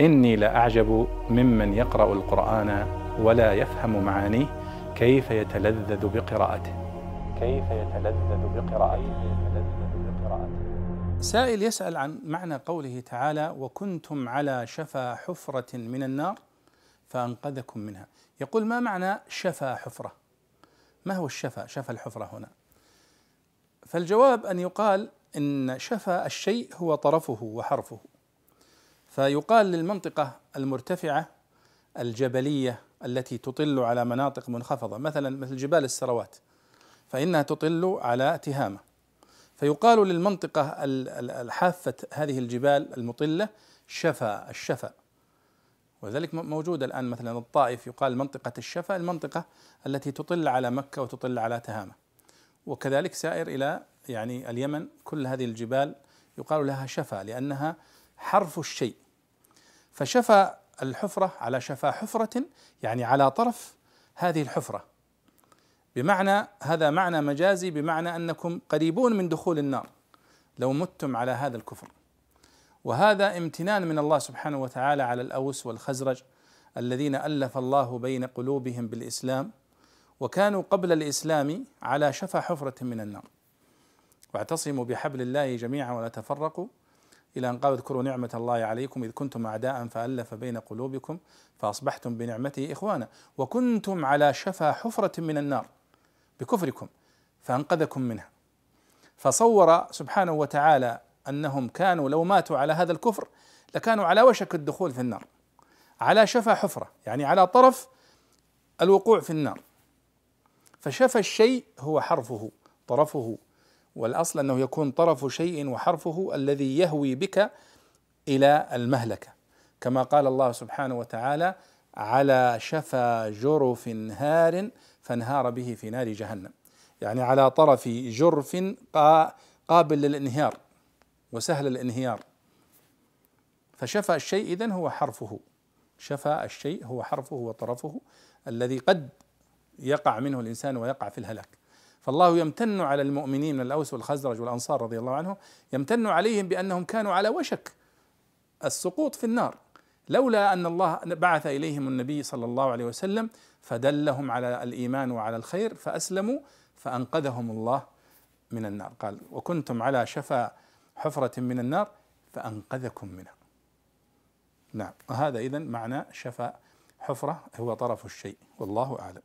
إني لأعجب ممن يقرأ القرآن ولا يفهم معانيه كيف يتلذذ بقراءته. كيف يتلذذ بقراءته. سائل يسأل عن معنى قوله تعالى وكنتم على شفا حفرة من النار فأنقذكم منها يقول ما معنى شفا حفرة؟ ما هو الشفا؟ شفا الحفرة هنا. فالجواب أن يقال إن شفا الشيء هو طرفه وحرفه. فيقال للمنطقة المرتفعة الجبلية التي تطل على مناطق منخفضة مثلا مثل جبال السروات فإنها تطل على تهامة. فيقال للمنطقة الحافة هذه الجبال المطلة شفا الشفا وذلك موجود الآن مثلا الطائف يقال منطقة الشفا المنطقة التي تطل على مكة وتطل على تهامة. وكذلك سائر إلى يعني اليمن كل هذه الجبال يقال لها شفا لأنها حرف الشيء. فشفا الحفرة على شفا حفرة يعني على طرف هذه الحفرة. بمعنى هذا معنى مجازي بمعنى أنكم قريبون من دخول النار. لو متم على هذا الكفر. وهذا امتنان من الله سبحانه وتعالى على الأوس والخزرج الذين ألف الله بين قلوبهم بالإسلام وكانوا قبل الإسلام على شفا حفرة من النار. واعتصموا بحبل الله جميعا ولا تفرقوا. إلى أن قال اذكروا نعمة الله عليكم إذ كنتم أعداء فألف بين قلوبكم فأصبحتم بنعمته إخوانا وكنتم على شفا حفرة من النار بكفركم فأنقذكم منها. فصور سبحانه وتعالى أنهم كانوا لو ماتوا على هذا الكفر لكانوا على وشك الدخول في النار على شفا حفرة يعني على طرف الوقوع في النار. فشفى الشيء هو حرفه طرفه والأصل أنه يكون طرف شيء وحرفه الذي يهوي بك إلى المهلكة. كما قال الله سبحانه وتعالى على شفا جرف هار فانهار به في نار جهنم. يعني على طرف جرف قابل للانهيار وسهل الانهيار. فشفى الشيء إذن هو حرفه. شفى الشيء هو حرفه وطرفه الذي قد يقع منه الإنسان ويقع في الهلاك. فالله يمتن على المؤمنين من الأوس والخزرج والأنصار رضي الله عنهم يمتن عليهم بأنهم كانوا على وشك. السقوط في النار. لولا أن الله بعث إليهم النبي صلى الله عليه وسلم فدلهم على الإيمان وعلى الخير فأسلموا فأنقذهم الله من النار. قال وكنتم على شفا حفرة من النار فأنقذكم منها. نعم. وهذا اذا معنى شفا حفرة هو طرف الشيء والله أعلم.